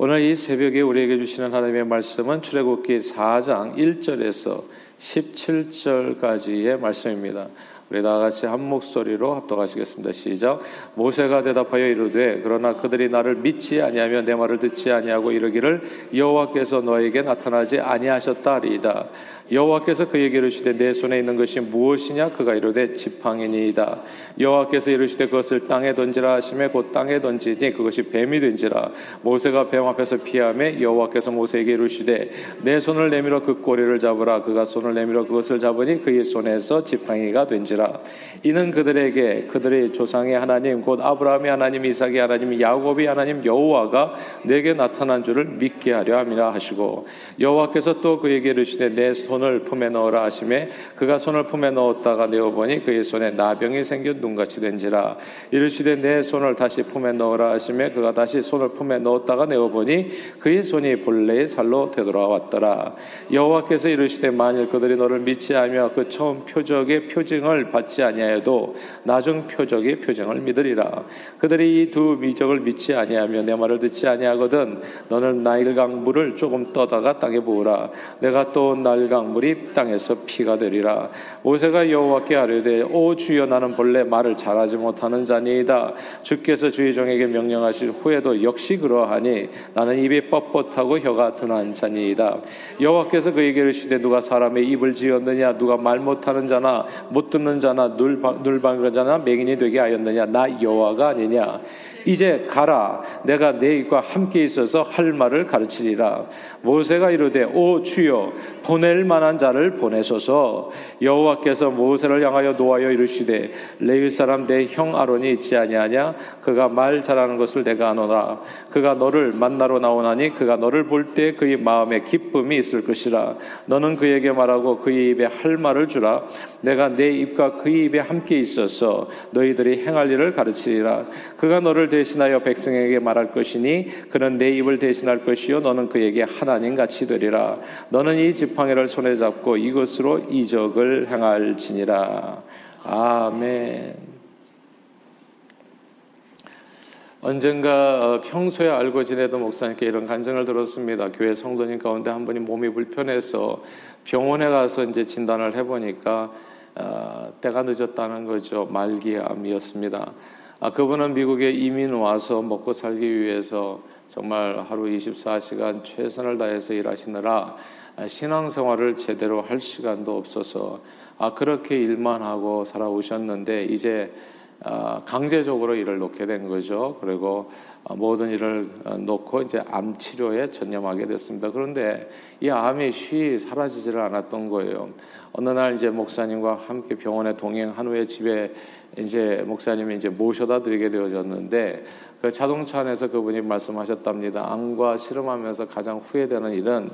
오늘 이 새벽에 우리에게 주시는 하나님의 말씀은 출애굽기 4장 1절에서 17절까지의 말씀입니다. 우리 다 같이 한 목소리로 합독하시겠습니다. 시작. 모세가 대답하여 이르되 그러나 그들이 나를 믿지 아니하며 내 말을 듣지 아니하고 이르기를 여호와께서 너에게 나타나지 아니하셨다리이다. 여호와께서 그에게 이르시되 내 손에 있는 것이 무엇이냐 그가 이르되 지팡이니이다. 여호와께서 이르시되 그것을 땅에 던지라 하심에 곧 땅에 던지니 그것이 뱀이 된지라. 모세가 뱀 앞에서 피하매 여호와께서 모세에게 이르시되 내 손을 내밀어 그 꼬리를 잡으라. 그가 손을 내밀어 그것을 잡으니 그의 손에서 지팡이가 된지라. 이는 그들에게 그들의 조상의 하나님 곧 아브라함의 하나님 이삭의 하나님 야곱의 하나님 여호와가 내게 나타난 줄을 믿게 하려 함이라 하시고 여호와께서 또 그에게 이르시되 내손 을 품에 넣으라 하심에 그가 손을 품에 넣었다가 내어 보니 그의 손에 나병이 생겨 눈같이 된지라 이르시되 내 손을 다시 품에 넣으라 하심에 그가 다시 손을 품에 넣었다가 내어 보니 그의 손이 본래의 살로 되돌아왔더라 여호와께서 이르시되 만일 그들이 너를 믿지 않으며 그 처음 표적의 표징을 받지 아니하여도 나중 표적의 표정을 믿으리라. 그들이 이 두 미적을 믿지 아니하며 내 말을 듣지 아니하거든 너는 나일강 물을 조금 떠다가 땅에 부으라. 내가 또 나일 강 물이 땅에서 피가 되리라. 모세가 여호와께 하려되 오 주여 나는 본래 말을 잘하지 못하는 자니이다. 주께서 주의 종에게 명령하실 후에도 역시 그러하니 나는 입이 뻣뻣하고 혀가 둔한 자니이다. 여호와께서 그에게 이르시되 누가 사람의 입을 지었느냐? 누가 말 못하는 자나? 못 듣는 자나? 눌방자나? 맹인이 되게 하였느냐? 나 여호와가 아니냐? 이제 가라. 내가 내 입과 함께 있어서 할 말을 가르치리라. 모세가 이르되 오 주여 보낼 만한 자를 보내소서. 여호와께서 모세를 향하여 노하여 이르시되 레위 사람 내 형 아론이 있지 아니하냐? 그가 말 잘하는 것을 내가 아노라. 그가 너를 만나러 나오나니 그가 너를 볼 때 그의 마음에 기쁨이 있을 것이라. 너는 그에게 말하고 그의 입에 할 말을 주라. 내가 내 입과 그의 입에 함께 있어서 너희들이 행할 일을 가르치리라. 그가 너를 대신하여 백성에게 말할 것이니 그는 내 입을 대신할 것이요 너는 그에게 하나님 같이 되리라. 너는 이 지팡이를 손에 잡고 이것으로 이적을 행할지니라 아멘. 언젠가 어, 평소에 알고 지내던 목사님께 이런 간증을 들었습니다. 교회 성도님 가운데 한 분이 몸이 불편해서 병원에 가서 이제 진단을 해보니까 어, 때가 늦었다는 거죠. 말기암이었습니다. 아, 그분은 미국에 이민 와서 먹고 살기 위해서 정말 하루 24시간 최선을 다해서 일하시느라 신앙생활을 제대로 할 시간도 없어서 아, 그렇게 일만 하고 살아오셨는데 이제 아, 강제적으로 일을 놓게 된 거죠. 그리고 모든 일을 어, 놓고 이제 암 치료에 전념하게 됐습니다. 그런데 이 암이 쉬 사라지지를 않았던 거예요. 어느 날 이제 목사님과 함께 병원에 동행한 후에 집에 이제 목사님이 이제 모셔다 드리게 되어졌는데 그 자동차 안에서 그분이 말씀하셨답니다. 암과 실험하면서 가장 후회되는 일은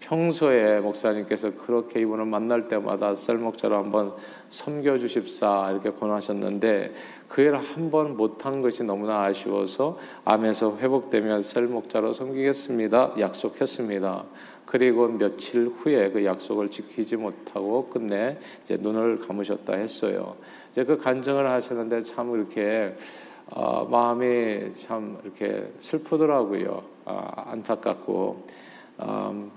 평소에 목사님께서 그렇게 이분을 만날 때마다 썰목자로 한번 섬겨 주십사 이렇게 권하셨는데 그 일을 한번 못한 것이 너무나 아쉬워서 암에서 회복되면 썰목자로 섬기겠습니다 약속했습니다. 그리고 며칠 후에 그 약속을 지키지 못하고 끝내 이제 눈을 감으셨다 했어요. 이제 그 간증을 하시는데 참 이렇게 어, 마음이 참 이렇게 슬프더라고요. 어, 안타깝고 음,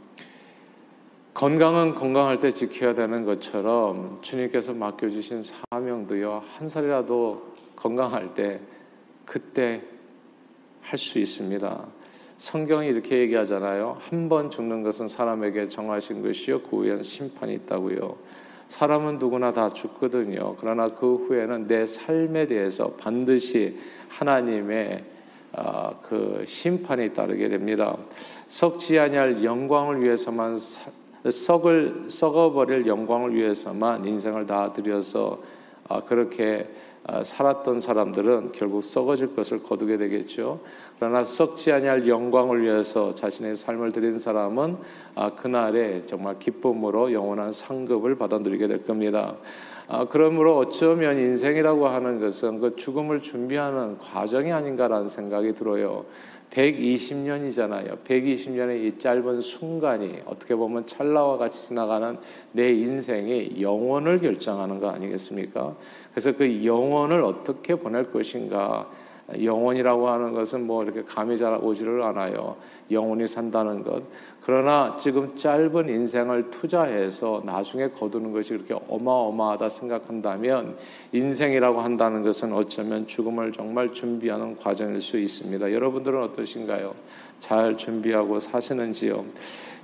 건강은 건강할 때 지켜야 되는 것처럼 주님께서 맡겨주신 사명도요 한 살이라도 건강할 때 그때 할 수 있습니다. 성경이 이렇게 얘기하잖아요. 한 번 죽는 것은 사람에게 정하신 것이요 그 후에는 심판이 있다고요. 사람은 누구나 다 죽거든요. 그러나 그 후에는 내 삶에 대해서 반드시 하나님의 어, 그 심판이 따르게 됩니다. 썩지 아니할 영광을 위해서만 썩을 썩어버릴 영광을 위해서만 인생을 다 들여서 아, 그렇게 아, 살았던 사람들은 결국 썩어질 것을 거두게 되겠죠. 그러나 썩지 아니할 영광을 위해서 자신의 삶을 드린 사람은 아, 그날에 정말 기쁨으로 영원한 상급을 받아 누리게 될 겁니다. 그러므로 어쩌면 인생이라고 하는 것은 그 죽음을 준비하는 과정이 아닌가라는 생각이 들어요. 120년이잖아요. 120년의 이 짧은 순간이 어떻게 보면 찰나와 같이 지나가는 내 인생의 영혼을 결정하는 거 아니겠습니까? 그래서 그 영혼을 어떻게 보낼 것인가 영혼이라고 하는 것은 뭐 이렇게 감이 잘 오지를 않아요. 영혼이 산다는 것. 그러나 지금 짧은 인생을 투자해서 나중에 거두는 것이 그렇게 어마어마하다 생각한다면 인생이라고 한다는 것은 어쩌면 죽음을 정말 준비하는 과정일 수 있습니다. 여러분들은 어떠신가요? 잘 준비하고 사시는지요?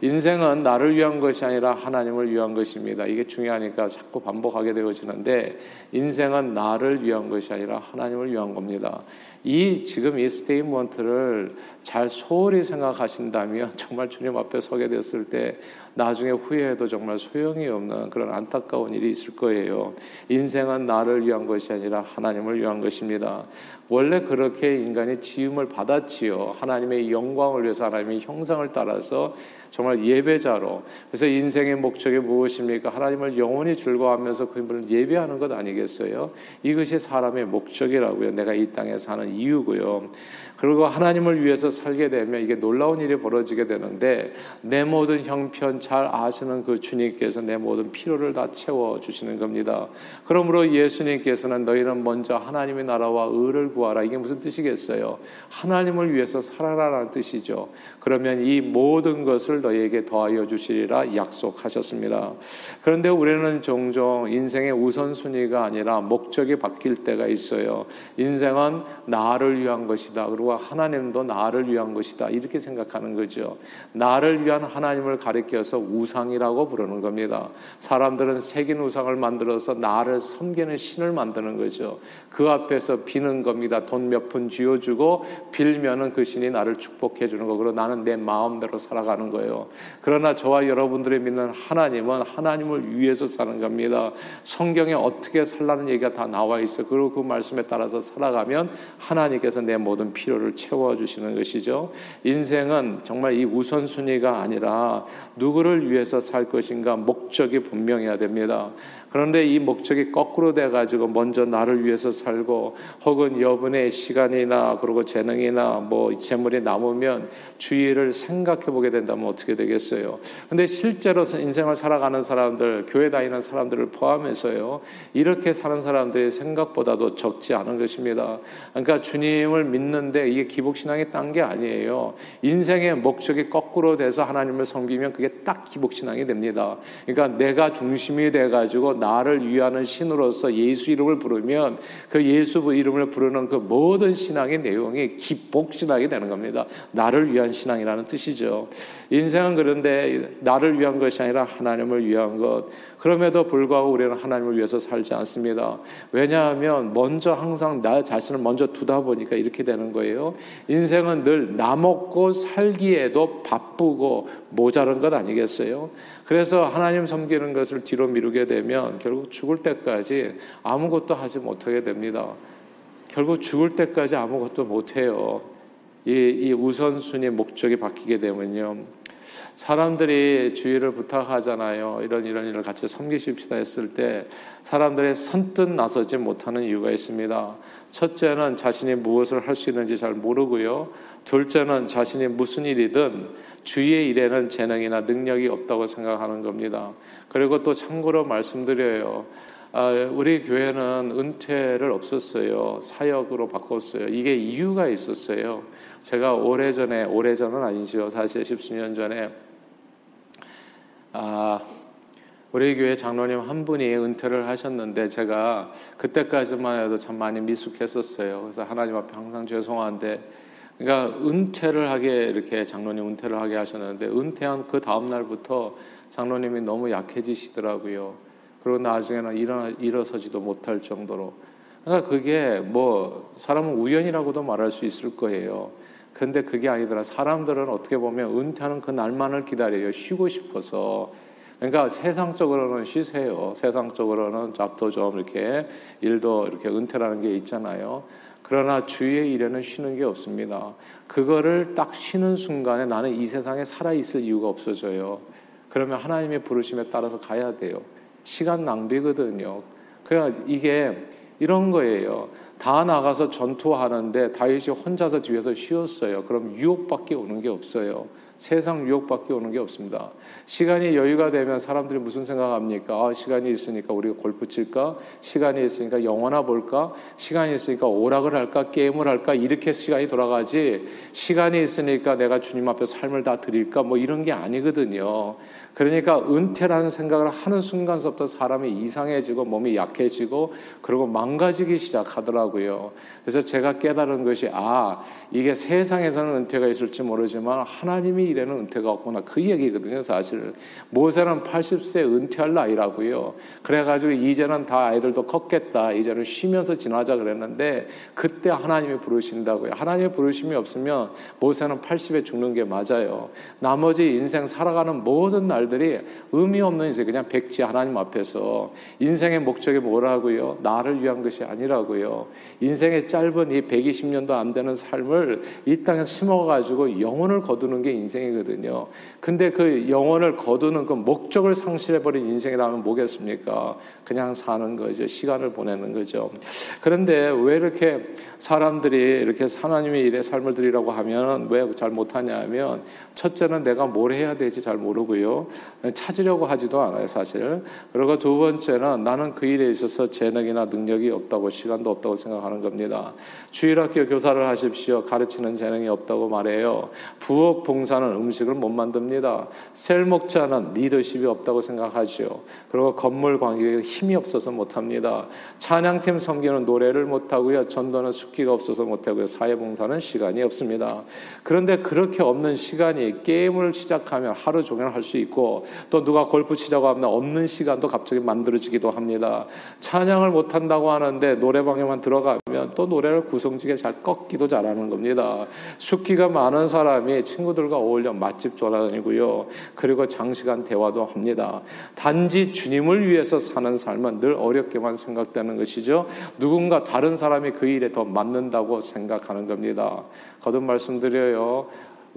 인생은 나를 위한 것이 아니라 하나님을 위한 것입니다. 이게 중요하니까 자꾸 반복하게 되어지는데 인생은 나를 위한 것이 아니라 하나님을 위한 겁니다. 이 지금 이 statement를 잘 소홀히 생각하신다면 정말 주님 앞에 서게 됐을 때 나중에 후회해도 정말 소용이 없는 그런 안타까운 일이 있을 거예요. 인생은 나를 위한 것이 아니라 하나님을 위한 것입니다. 원래 그렇게 인간이 지음을 받았지요. 하나님의 영광을 위해서 하나님의 형상을 따라서 정말 예배자로. 그래서 인생의 목적이 무엇입니까? 하나님을 영원히 즐거워하면서 그분을 예배하는 것 아니겠어요? 이것이 사람의 목적이라고요. 내가 이 땅에 사는 이유고요. 그리고 하나님을 위해서 살게 되면 이게 놀라운 일이 벌어지게 되는데 내 모든 형편 잘 아시는 그 주님께서 내 모든 필요를 다 채워 주시는 겁니다. 그러므로 예수님께서는 너희는 먼저 하나님의 나라와 의를 구하라. 이게 무슨 뜻이겠어요? 하나님을 위해서 살아라라는 뜻이죠. 그러면 이 모든 것을 너희에게 더하여 주시리라 약속하셨습니다. 그런데 우리는 종종 인생의 우선순위가 아니라 목적이 바뀔 때가 있어요. 인생은 나를 위한 것이다. 그리고 하나님도 나를 위한 것이다. 이렇게 생각하는 거죠. 나를 위한 하나님을 가리켜서 우상이라고 부르는 겁니다. 사람들은 새긴 우상을 만들어서 나를 섬기는 신을 만드는 거죠. 그 앞에서 비는 겁니다. 돈 몇 푼 쥐어주고 빌면은 그 신이 나를 축복해 주는 거고 나는 내 마음대로 살아가는 거예요. 그러나 저와 여러분들이 믿는 하나님은 하나님을 위해서 사는 겁니다. 성경에 어떻게 살라는 얘기가 다 나와 있어. 그리고 그 말씀에 따라서 살아가면 하나님께서 내 모든 필요를 채워주시는 것이죠. 인생은 정말 이 우선순위가 아니라 누구를 위해서 살 것인가 목적이 분명해야 됩니다. 그런데 이 목적이 거꾸로 돼 가지고 먼저 나를 위해서 살고 혹은 여분의 시간이나 그리고 재능이나 뭐 재물이 남으면 주의를 생각해 보게 된다면 어떻게 되겠어요? 근데 실제로 인생을 살아가는 사람들, 교회 다니는 사람들을 포함해서요. 이렇게 사는 사람들이 생각보다도 적지 않은 것입니다. 그러니까 주님을 믿는데 이게 기복 신앙이 딴 게 아니에요. 인생의 목적이 거꾸로 돼서 하나님을 섬기면 그게 딱 기복 신앙이 됩니다. 그러니까 내가 중심이 돼 가지고 나를 위하는 신으로서 예수 이름을 부르면 그 예수 이름을 부르는 그 모든 신앙의 내용이 기복 신앙이 되는 겁니다. 나를 위한 신앙이라는 뜻이죠. 인생은 그런데 나를 위한 것이 아니라 하나님을 위한 것. 그럼에도 불구하고 우리는 하나님을 위해서 살지 않습니다. 왜냐하면 먼저 항상 나 자신을 먼저 두다 보니까 이렇게 되는 거예요. 인생은 늘 나 먹고 살기에도 바쁘고 모자란 것 아니겠어요? 그래서 하나님 섬기는 것을 뒤로 미루게 되면 결국 죽을 때까지 아무것도 하지 못하게 됩니다. 결국 죽을 때까지 아무것도 못해요. 이, 이 우선순위 목적이 바뀌게 되면요. 사람들이 주의를 부탁하잖아요. 이런 이런 일을 같이 섬기십시다 했을 때 사람들의 선뜻 나서지 못하는 이유가 있습니다. 첫째는 자신이 무엇을 할 수 있는지 잘 모르고요. 둘째는 자신이 무슨 일이든 주의 일에는 재능이나 능력이 없다고 생각하는 겁니다. 그리고 또 참고로 말씀드려요. 아, 우리 교회는 은퇴를 없었어요. 사역으로 바꿨어요. 이게 이유가 있었어요. 제가 오래전에, 오래전은 아니지요. 사실 십수년 전에, 아, 우리 교회 장로님 한 분이 은퇴를 하셨는데 제가 그때까지만 해도 참 많이 미숙했었어요. 그래서 하나님 앞에 항상 죄송한데 그러니까 은퇴를 하게 이렇게 장로님 은퇴를 하게 하셨는데 은퇴한 그 다음 날부터 장로님이 너무 약해지시더라고요. 그리고 나중에는 일어 일어서지도 못할 정도로. 그러니까 그게 뭐 사람은 우연이라고도 말할 수 있을 거예요. 근데 그게 아니더라. 사람들은 어떻게 보면 은퇴하는 그 날만을 기다려요. 쉬고 싶어서. 그러니까 세상적으로는 쉬세요. 세상적으로는 잡도 좀 이렇게 일도 이렇게 은퇴라는 게 있잖아요. 그러나 주의 일에는 쉬는 게 없습니다. 그거를 딱 쉬는 순간에 나는 이 세상에 살아 있을 이유가 없어져요. 그러면 하나님의 부르심에 따라서 가야 돼요. 시간 낭비거든요. 그러니까 이게 이런 거예요. 다 나가서 전투하는데 다윗이 혼자서 뒤에서 쉬었어요. 그럼 유혹밖에 오는 게 없어요. 세상 유혹밖에 오는 게 없습니다. 시간이 여유가 되면 사람들이 무슨 생각합니까? 아, 시간이 있으니까 우리가 골프 칠까? 시간이 있으니까 영화나 볼까? 시간이 있으니까 오락을 할까? 게임을 할까? 이렇게 시간이 돌아가지. 시간이 있으니까 내가 주님 앞에 삶을 다 드릴까? 뭐 이런 게 아니거든요. 그러니까 은퇴라는 생각을 하는 순간서부터 사람이 이상해지고 몸이 약해지고 그리고 망가지기 시작하더라고요. 그래서 제가 깨달은 것이 아 이게 세상에서는 은퇴가 있을지 모르지만 하나님이 이래는 은퇴가 없구나 그 얘기거든요. 사실 모세는 80세 은퇴할 나이라고요. 그래가지고 이제는 다 아이들도 컸겠다. 이제는 쉬면서 지나자 그랬는데 그때 하나님이 부르신다고요. 하나님의 부르심이 없으면 모세는 80에 죽는 게 맞아요. 나머지 인생 살아가는 모든 날 말들이 의미 없는 이제 그냥 백지 하나님 앞에서 인생의 목적이 뭐라고요? 나를 위한 것이 아니라고요. 인생의 짧은 이 120년도 안 되는 삶을 이 땅에 심어가지고 영혼을 거두는 게 인생이거든요. 근데 그 영혼을 거두는 그 목적을 상실해버린 인생이라면 뭐겠습니까? 그냥 사는 거죠. 시간을 보내는 거죠. 그런데 왜 이렇게 사람들이 이렇게 하나님의 일에 삶을 드리라고 하면 왜 잘 못하냐 하면 첫째는 내가 뭘 해야 될지 잘 모르고요. 찾으려고 하지도 않아요, 사실. 그리고 두 번째는 나는 그 일에 있어서 재능이나 능력이 없다고 시간도 없다고 생각하는 겁니다. 주일학교 교사를 하십시오. 가르치는 재능이 없다고 말해요. 부엌 봉사는 음식을 못 만듭니다. 셀 목자는 리더십이 없다고 생각하죠. 그리고 건물 관계에 힘이 없어서 못합니다. 찬양팀 섬기는 노래를 못하고요. 전도는 숙기가 없어서 못하고요. 사회봉사는 시간이 없습니다. 그런데 그렇게 없는 시간이 게임을 시작하면 하루 종일 할 수 있고 또 누가 골프 치자고 하면 없는 시간도 갑자기 만들어지기도 합니다. 찬양을 못한다고 하는데 노래방에만 들어가면 또 노래를 구성지게 잘 꺾기도 잘하는 겁니다. 숙기가 많은 사람이 친구들과 어울려 맛집 돌아다니고요. 그리고 장시간 대화도 합니다. 단지 주님을 위해서 사는 삶은 늘 어렵게만 생각되는 것이죠. 누군가 다른 사람이 그 일에 더 맞는다고 생각하는 겁니다. 거듭 말씀드려요.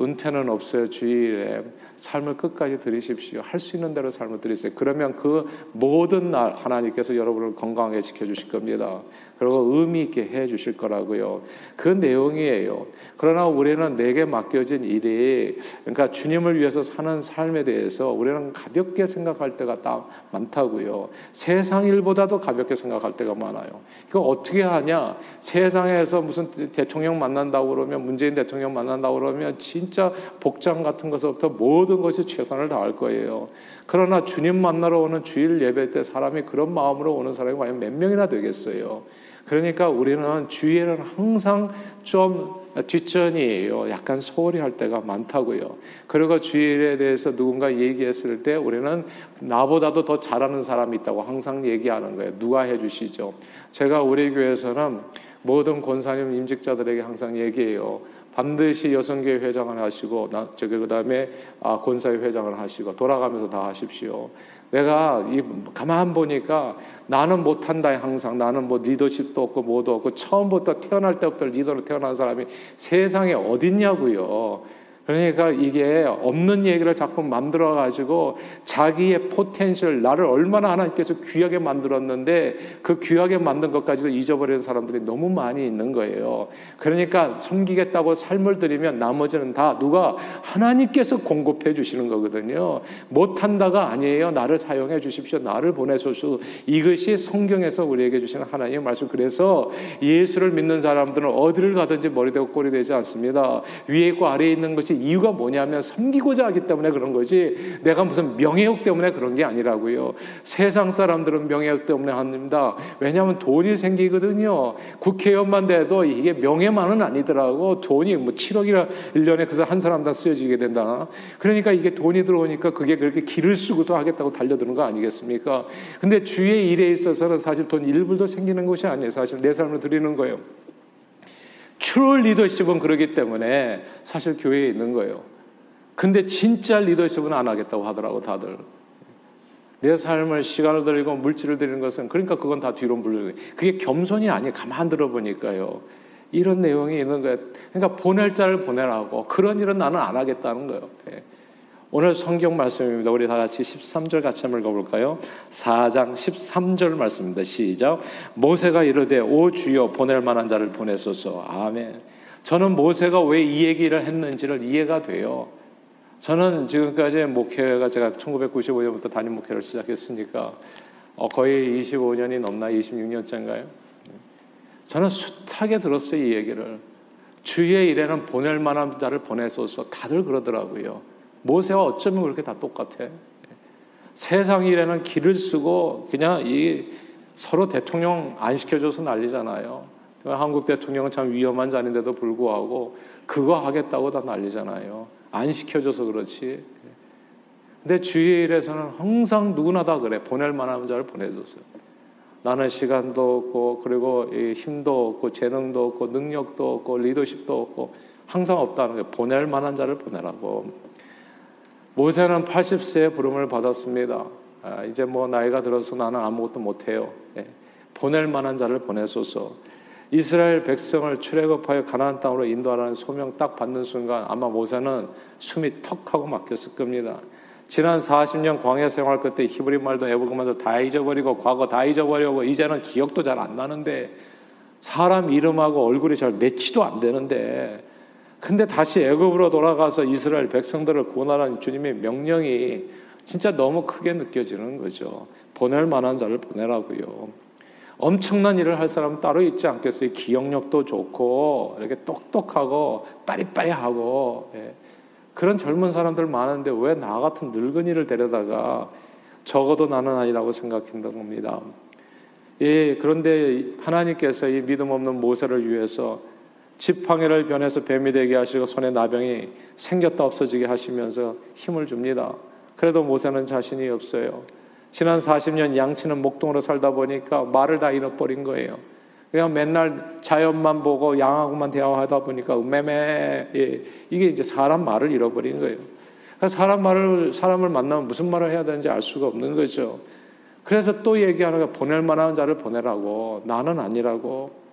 은퇴는 없어요. 주일에 삶을 끝까지 들이십시오. 할 수 있는 대로 삶을 들이세요. 그러면 그 모든 날 하나님께서 여러분을 건강하게 지켜주실 겁니다. 그리고 의미 있게 해 주실 거라고요. 그 내용이에요. 그러나 우리는 내게 맡겨진 일이 그러니까 주님을 위해서 사는 삶에 대해서 우리는 가볍게 생각할 때가 딱 많다고요. 세상 일보다도 가볍게 생각할 때가 많아요. 이거 어떻게 하냐? 세상에서 무슨 대통령 만난다고 그러면 문재인 대통령 만난다고 그러면 진짜 복장 같은 것부터 모든 것이 최선을 다할 거예요. 그러나 주님 만나러 오는 주일 예배 때 사람이 그런 마음으로 오는 사람이 과연 몇 명이나 되겠어요? 그러니까 우리는 주위에는 항상 좀 뒷전이에요. 약간 소홀히 할 때가 많다고요. 그리고 주일에 대해서 누군가 얘기했을 때 우리는 나보다도 더 잘하는 사람이 있다고 항상 얘기하는 거예요. 누가 해주시죠? 제가 우리 교회에서는 모든 권사님 임직자들에게 항상 얘기해요. 반드시 여성교회 회장을 하시고 저기 그다음에 아, 권사회 회장을 하시고 돌아가면서 다 하십시오. 내가 이 가만 보니까 나는 못한다 항상 나는 뭐 리더십도 없고 뭐도 없고 처음부터 태어날 때부터 리더로 태어난 사람이 세상에 어딨냐고요. 그러니까 이게 없는 얘기를 자꾸 만들어 가지고 자기의 potential 나를 얼마나 하나님께서 귀하게 만들었는데 그 귀하게 만든 것까지도 잊어버리는 사람들이 너무 많이 있는 거예요. 그러니까 섬기겠다고 삶을 드리면 나머지는 다 누가 하나님께서 공급해 주시는 거거든요. 못 한다가 아니에요. 나를 사용해 주십시오. 나를 보내소서. 이것이 성경에서 우리에게 주시는 하나님의 말씀. 그래서 예수를 믿는 사람들은 어디를 가든지 머리 대고 꼬리 되지 않습니다. 위에 있고 아래에 있는 것이 이유가 뭐냐면 섬기고자 하기 때문에 그런 거지 내가 무슨 명예욕 때문에 그런 게 아니라고요. 세상 사람들은 명예욕 때문에 합니다. 왜냐하면 돈이 생기거든요. 국회의원만 돼도 이게 명예만은 아니더라고. 돈이 뭐 7억이나 1년에 그래서 한 사람당 쓰여지게 된다. 그러니까 이게 돈이 들어오니까 그게 그렇게 기를 쓰고서 하겠다고 달려드는 거 아니겠습니까? 근데 주의 일에 있어서는 사실 돈 1불도 생기는 것이 아니에요. 사실 내 삶을 드리는 거예요. true 리더십은 그러기 때문에 사실 교회에 있는 거예요. 근데 진짜 리더십은 안 하겠다고 하더라고 다들. 내 삶을 시간을 드리고 물질을 드리는 것은 그러니까 그건 다 뒤로 물려. 그게 겸손이 아니에요. 가만 들어보니까요. 이런 내용이 있는 거예요. 그러니까 보낼 자를 보내라고 그런 일은 나는 안 하겠다는 거예요. 예. 오늘 성경 말씀입니다. 우리 다 같이 13절 같이 한번 읽어볼까요? 4장 13절 말씀입니다. 시작. 모세가 이르되 오 주여 보낼 만한 자를 보내소서. 아멘. 저는 모세가 왜 이 얘기를 했는지를 이해가 돼요. 저는 지금까지 목회가 제가 1995년부터 담임 목회를 시작했으니까 어, 거의 25년이 넘나 26년째인가요? 저는 숱하게 들었어요 이 얘기를. 주의 일에는 보낼 만한 자를 보내소서 다들 그러더라고요. 모세와 어쩌면 그렇게 다 똑같아. 세상 일에는 길을 쓰고 그냥 이 서로 대통령 안 시켜줘서 난리잖아요. 한국 대통령은 참 위험한 자인데도 불구하고 그거 하겠다고 다 난리잖아요. 안 시켜줘서 그렇지. 근데 주의 일에서는 항상 누구나 다 그래. 보낼 만한 자를 보내줬어요. 나는 시간도 없고 그리고 힘도 없고 재능도 없고 능력도 없고 리더십도 없고 항상 없다는 게 보낼 만한 자를 보내라고. 모세는 80세에 부름을 받았습니다. 아, 이제 뭐 나이가 들어서 나는 아무것도 못해요. 예. 보낼 만한 자를 보내소서. 이스라엘 백성을 출애굽하여 가나안 땅으로 인도하라는 소명 딱 받는 순간 아마 모세는 숨이 턱 하고 막혔을 겁니다. 지난 40년 광야 생활 끝에 히브리 말도 에브그만도 다 잊어버리고 과거 다 잊어버리고 이제는 기억도 잘 안 나는데 사람 이름하고 얼굴이 잘 매치도 안 되는데 근데 다시 애굽으로 돌아가서 이스라엘 백성들을 구원하라는 주님의 명령이 진짜 너무 크게 느껴지는 거죠. 보낼 만한 자를 보내라고요. 엄청난 일을 할 사람은 따로 있지 않겠어요. 기억력도 좋고 이렇게 똑똑하고 빠리빠리하고 예. 그런 젊은 사람들 많은데 왜 나 같은 늙은이를 데려다가 적어도 나는 아니라고 생각했던 겁니다. 예, 그런데 하나님께서 이 믿음 없는 모세를 위해서 지팡이를 변해서 뱀이 되게 하시고 손에 나병이 생겼다 없어지게 하시면서 힘을 줍니다. 그래도 모세는 자신이 없어요. 지난 40년 양치는 목동으로 살다 보니까 말을 다 잃어버린 거예요. 그냥 맨날 자연만 보고 양하고만 대화하다 보니까 음매매 예, 이게 이제 사람 말을 잃어버린 거예요. 사람 말을 사람을 만나면 무슨 말을 해야 되는지 알 수가 없는 거죠. 그래서 또 얘기하는 거 보낼 만한 자를 보내라고 나는 아니라고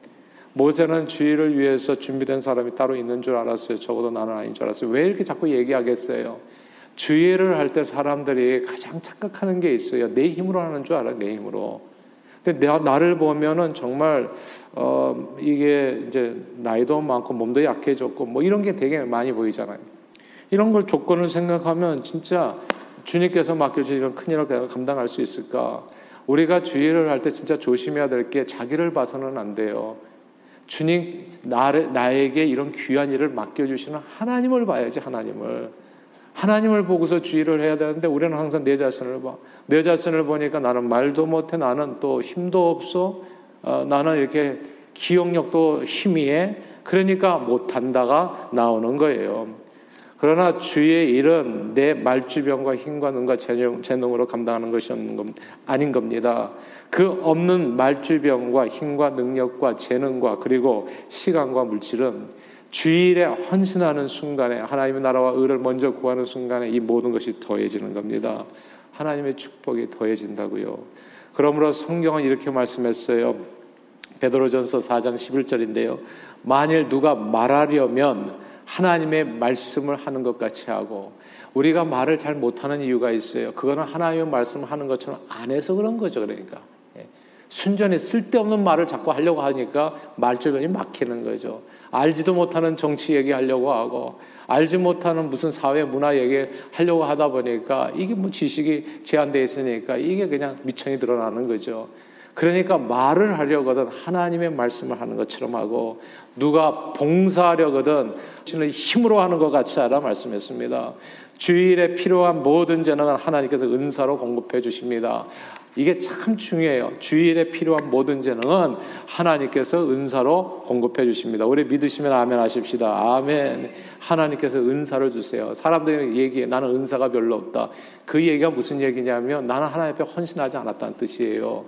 모세는 주의를 위해서 준비된 사람이 따로 있는 줄 알았어요. 적어도 나는 아닌 줄 알았어요. 왜 이렇게 자꾸 얘기하겠어요? 주의를 할 때 사람들이 가장 착각하는 게 있어요. 내 힘으로 하는 줄 알아, 내 힘으로. 근데 내, 나를 보면은 정말 어, 이게 이제 나이도 많고 몸도 약해졌고 뭐 이런 게 되게 많이 보이잖아요. 이런 걸 조건을 생각하면 진짜 주님께서 맡겨주신 이런 큰 일을 감당할 수 있을까? 우리가 주의를 할 때 진짜 조심해야 될 게 자기를 봐서는 안 돼요. 주님 나를, 나에게 이런 귀한 일을 맡겨주시는 하나님을 봐야지 하나님을 하나님을 보고서 주의를 해야 되는데 우리는 항상 내 자신을 봐. 내 자신을 보니까 나는 말도 못해 나는 또 힘도 없어 어, 나는 이렇게 기억력도 희미해 그러니까 못한다가 나오는 거예요. 그러나 주의 일은 내 말주변과 힘과 능과 재능, 재능으로 감당하는 것이 아닌 겁니다. 그 없는 말주변과 힘과 능력과 재능과 그리고 시간과 물질은 주일에 헌신하는 순간에 하나님의 나라와 의를 먼저 구하는 순간에 이 모든 것이 더해지는 겁니다. 하나님의 축복이 더해진다고요. 그러므로 성경은 이렇게 말씀했어요. 베드로전서 4장 11절인데요. 만일 누가 말하려면 하나님의 말씀을 하는 것 같이 하고 우리가 말을 잘 못하는 이유가 있어요. 그거는 하나님의 말씀을 하는 것처럼 안 해서 그런 거죠. 그러니까 예. 순전히 쓸데없는 말을 자꾸 하려고 하니까 말주변이 막히는 거죠. 알지도 못하는 정치 얘기하려고 하고 알지 못하는 무슨 사회 문화 얘기하려고 하다 보니까 이게 뭐 지식이 제한돼 있으니까 이게 그냥 미천이 드러나는 거죠. 그러니까 말을 하려거든 하나님의 말씀을 하는 것처럼 하고 누가 봉사하려거든 신의 힘으로 하는 것 같이 하라 말씀했습니다. 주일에 필요한 모든 재능은 하나님께서 은사로 공급해 주십니다. 이게 참 중요해요. 주일에 필요한 모든 재능은 하나님께서 은사로 공급해 주십니다. 우리 믿으시면 아멘 하십시다. 아멘. 하나님께서 은사를 주세요. 사람들이 얘기해. 나는 은사가 별로 없다. 그 얘기가 무슨 얘기냐면 나는 하나님 앞에 헌신하지 않았다는 뜻이에요.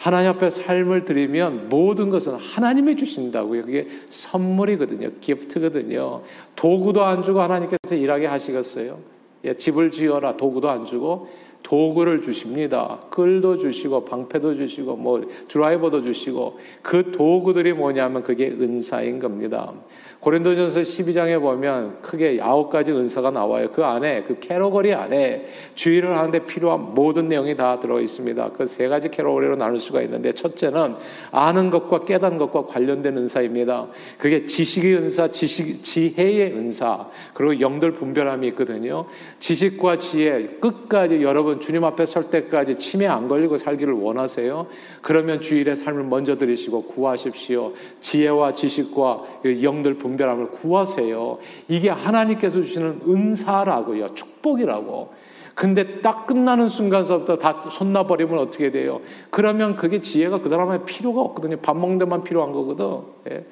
하나님 앞에 삶을 드리면 모든 것은 하나님이 주신다고요. 그게 선물이거든요. 기프트거든요. 도구도 안 주고 하나님께서 일하게 하시겠어요? 예, 집을 지어라 도구도 안 주고 도구를 주십니다. 끌도 주시고 방패도 주시고 뭐 드라이버도 주시고 그 도구들이 뭐냐면 그게 은사인 겁니다. 고린도전서 12장에 보면 크게 아홉 가지 은사가 나와요. 그 안에 그 캐러거리 안에 주의를 하는데 필요한 모든 내용이 다 들어 있습니다. 그 세 가지 캐러거리로 나눌 수가 있는데 첫째는 아는 것과 깨닫는 것과 관련된 은사입니다. 그게 지식의 은사, 지식 지혜의 은사, 그리고 영들 분별함이 있거든요. 지식과 지혜 끝까지 여러분 주님 앞에 설 때까지 치매 안 걸리고 살기를 원하세요? 그러면 주일의 삶을 먼저 들이시고 구하십시오. 지혜와 지식과 영들 분별 분별함을 구하세요. 이게 하나님께서 주시는 은사라고요. 축복이라고. 근데 딱 끝나는 순간서부터 다 손놔버리면 어떻게 돼요? 그러면 그게 지혜가 그 사람의 필요가 없거든요. 밥 먹는 데만 필요한 거거든. 예.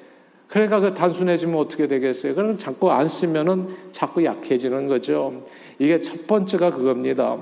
그러니까 그 단순해지면 어떻게 되겠어요? 그럼 자꾸 안 쓰면은 자꾸 약해지는 거죠. 이게 첫 번째가 그겁니다.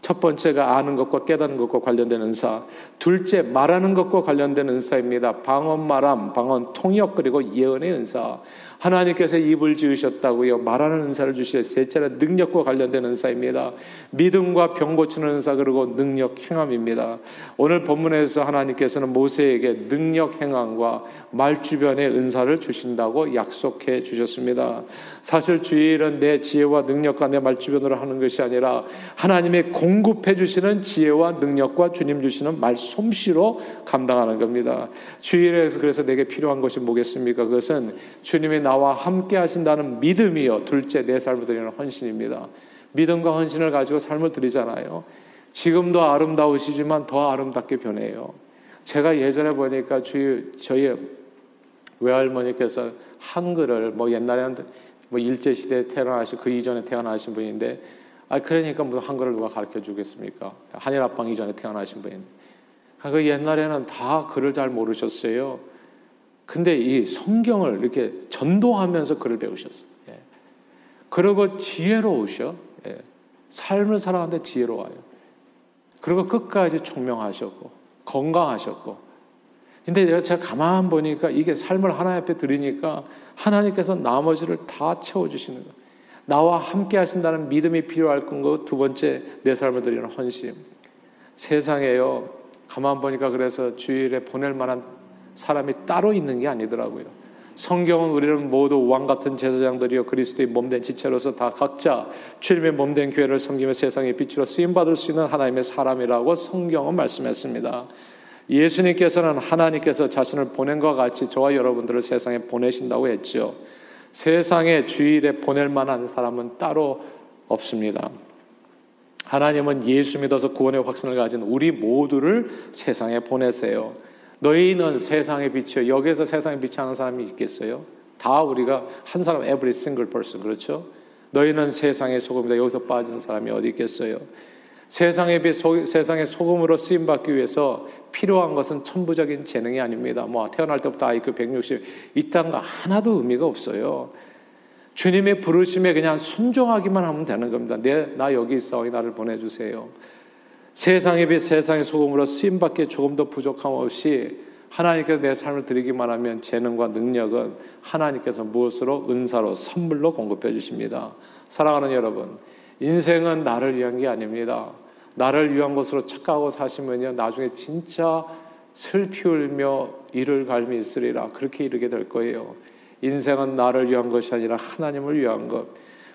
첫 번째가 아는 것과 깨닫는 것과 관련된 은사. 둘째, 말하는 것과 관련된 은사입니다. 방언 말함, 방언 통역, 그리고 예언의 은사. 하나님께서 입을 지으셨다고요. 말하는 은사를 주시어 셋째는 능력과 관련된 은사입니다. 믿음과 병 고치는 은사 그리고 능력 행함입니다. 오늘 본문에서 하나님께서는 모세에게 능력 행함과 말 주변의 은사를 주신다고 약속해 주셨습니다. 사실 주일은 내 지혜와 능력과 내 말 주변으로 하는 것이 아니라 하나님의 공급해 주시는 지혜와 능력과 주님 주시는 말 솜씨로 감당하는 겁니다. 주일에서 그래서 내게 필요한 것이 뭐겠습니까? 그것은 주님의 나와 함께 하신다는 믿음이요. 둘째, 내 삶을 드리는 헌신입니다. 믿음과 헌신을 가지고 삶을 드리잖아요. 지금도 아름다우시지만 더 아름답게 변해요. 제가 예전에 보니까 주희, 저희 외할머니께서 한글을 뭐 옛날에는 뭐 일제 시대에 태어나신 그 이전에 태어나신 분인데 아 그러니까 무슨 한글을 누가 가르쳐 주겠습니까? 한일 합방 이전에 태어나신 분인데 그 옛날에는 다 글을 잘 모르셨어요. 근데 이 성경을 이렇게 전도하면서 글을 배우셨어요. 예. 그리고 지혜로우셔. 예. 삶을 살아가는데 지혜로워요. 그리고 끝까지 총명하셨고 건강하셨고. 근데 제가 가만 보니까 이게 삶을 하나님 앞에 드리니까 하나님께서 나머지를 다 채워주시는 거예요. 나와 함께 하신다는 믿음이 필요할 건고 두 번째 내 삶을 드리는 헌신. 세상에요. 가만 보니까 그래서 주일에 보낼 만한 사람이 따로 있는 게 아니더라고요. 성경은 우리는 모두 왕 같은 제사장들이요 그리스도의 몸된 지체로서 다 각자 주님의 몸된 교회를 섬기며 세상의 빛으로 쓰임 받을 수 있는 하나님의 사람이라고 성경은 말씀했습니다. 예수님께서는 하나님께서 자신을 보낸 것 같이 저와 여러분들을 세상에 보내신다고 했죠. 세상에 주일에 보낼 만한 사람은 따로 없습니다. 하나님은 예수 믿어서 구원의 확신을 가진 우리 모두를 세상에 보내세요. 너희는 세상의 빛이요. 여기에서 세상의 빛이 하는 사람이 있겠어요? 다 우리가 한 사람 every single person 그렇죠? 너희는 세상의 소금이다. 여기서 빠지는 사람이 어디 있겠어요? 세상의 빛, 소, 세상의 소금으로 쓰임 받기 위해서 필요한 것은 천부적인 재능이 아닙니다. 뭐 태어날 때부터 IQ 160 이딴 거 하나도 의미가 없어요. 주님의 부르심에 그냥 순종하기만 하면 되는 겁니다. 내, 나 여기 있어. 나를 보내주세요. 세상의 빛, 세상의 소금으로 쓰임받기에 조금 더 부족함 없이 하나님께서 내 삶을 드리기만 하면 재능과 능력은 하나님께서 무엇으로 은사로 선물로 공급해 주십니다. 사랑하는 여러분, 인생은 나를 위한 게 아닙니다. 나를 위한 것으로 착각하고 사시면요 나중에 진짜 슬피 울며 이를 갈미 있으리라 그렇게 이르게 될 거예요. 인생은 나를 위한 것이 아니라 하나님을 위한 것.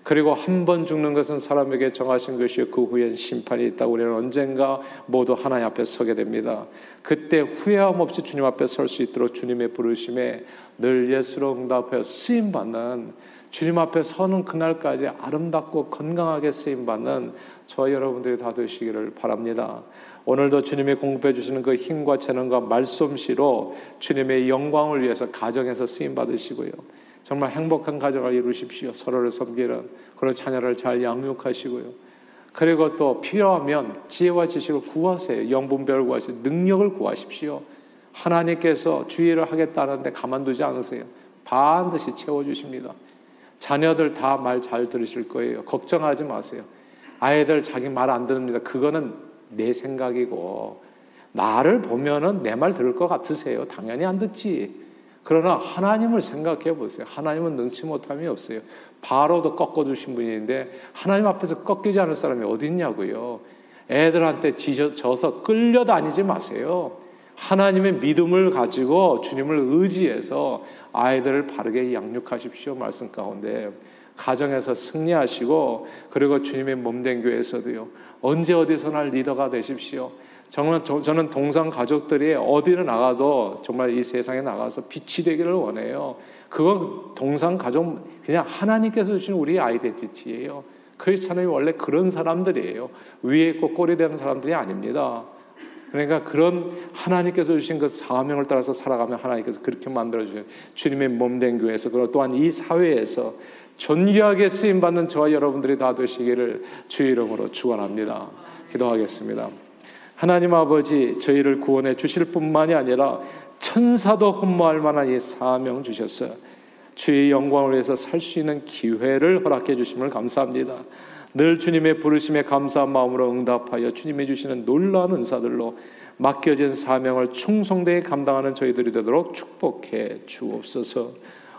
그리고 한 번 죽는 것은 사람에게 정하신 것이요 그 후엔 심판이 있다고 우리는 언젠가 모두 하나님 앞에 서게 됩니다. 그때 후회함 없이 주님 앞에 설 수 있도록 주님의 부르심에 늘 예수로 응답하여 쓰임 받는 주님 앞에 서는 그날까지 아름답고 건강하게 쓰임 받는 저 여러분들이 다 되시기를 바랍니다. 오늘도 주님이 공급해 주시는 그 힘과 재능과 말솜씨로 주님의 영광을 위해서 가정에서 쓰임 받으시고요. 정말 행복한 가정을 이루십시오. 서로를 섬기는 그런 자녀를 잘 양육하시고요. 그리고 또 필요하면 지혜와 지식을 구하세요. 영분별을 구하시고 능력을 구하십시오. 하나님께서 주의를 하겠다는데 가만두지 않으세요. 반드시 채워주십니다. 자녀들 다 말 잘 들으실 거예요. 걱정하지 마세요. 아이들 자기 말 안 듣습니다. 그거는 내 생각이고 나를 보면은 내 말 들을 것 같으세요. 당연히 안 듣지. 그러나 하나님을 생각해 보세요. 하나님은 능치 못함이 없어요. 바로도 꺾어주신 분인데 하나님 앞에서 꺾이지 않을 사람이 어디 있냐고요. 애들한테 지져서 끌려다니지 마세요. 하나님의 믿음을 가지고 주님을 의지해서 아이들을 바르게 양육하십시오. 말씀 가운데. 가정에서 승리하시고 그리고 주님의 몸된 교회에서도요. 언제 어디서나 리더가 되십시오. 정말 저는 동상 가족들이 어디를 나가도 정말 이 세상에 나가서 빛이 되기를 원해요. 그건 동상 가족 그냥 하나님께서 주신 우리 아이덴티티예요. 크리스찬이 원래 그런 사람들이에요. 위에 있고 꼬리 되는 사람들이 아닙니다. 그러니까 그런 하나님께서 주신 그 사명을 따라서 살아가면 하나님께서 그렇게 만들어 주신 주님의 몸된 교회에서 그리고 또한 이 사회에서 존귀하게 쓰임 받는 저와 여러분들이 다 되시기를 주의 이름으로 축원합니다. 기도하겠습니다. 하나님 아버지 저희를 구원해 주실 뿐만이 아니라 천사도 흠모할 만한 이 사명 주셨어요. 주의 영광을 위해서 살 수 있는 기회를 허락해 주심을 감사합니다. 늘 주님의 부르심에 감사한 마음으로 응답하여 주님이 주시는 놀라운 은사들로 맡겨진 사명을 충성되게 감당하는 저희들이 되도록 축복해 주옵소서.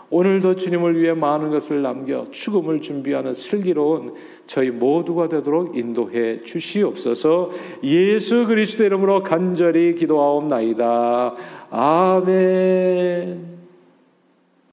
오늘도 주님을 위해 많은 것을 남겨 죽음을 준비하는 슬기로운 저희 모두가 되도록 인도해 주시옵소서. 예수 그리스도 이름으로 간절히 기도하옵나이다. 아멘.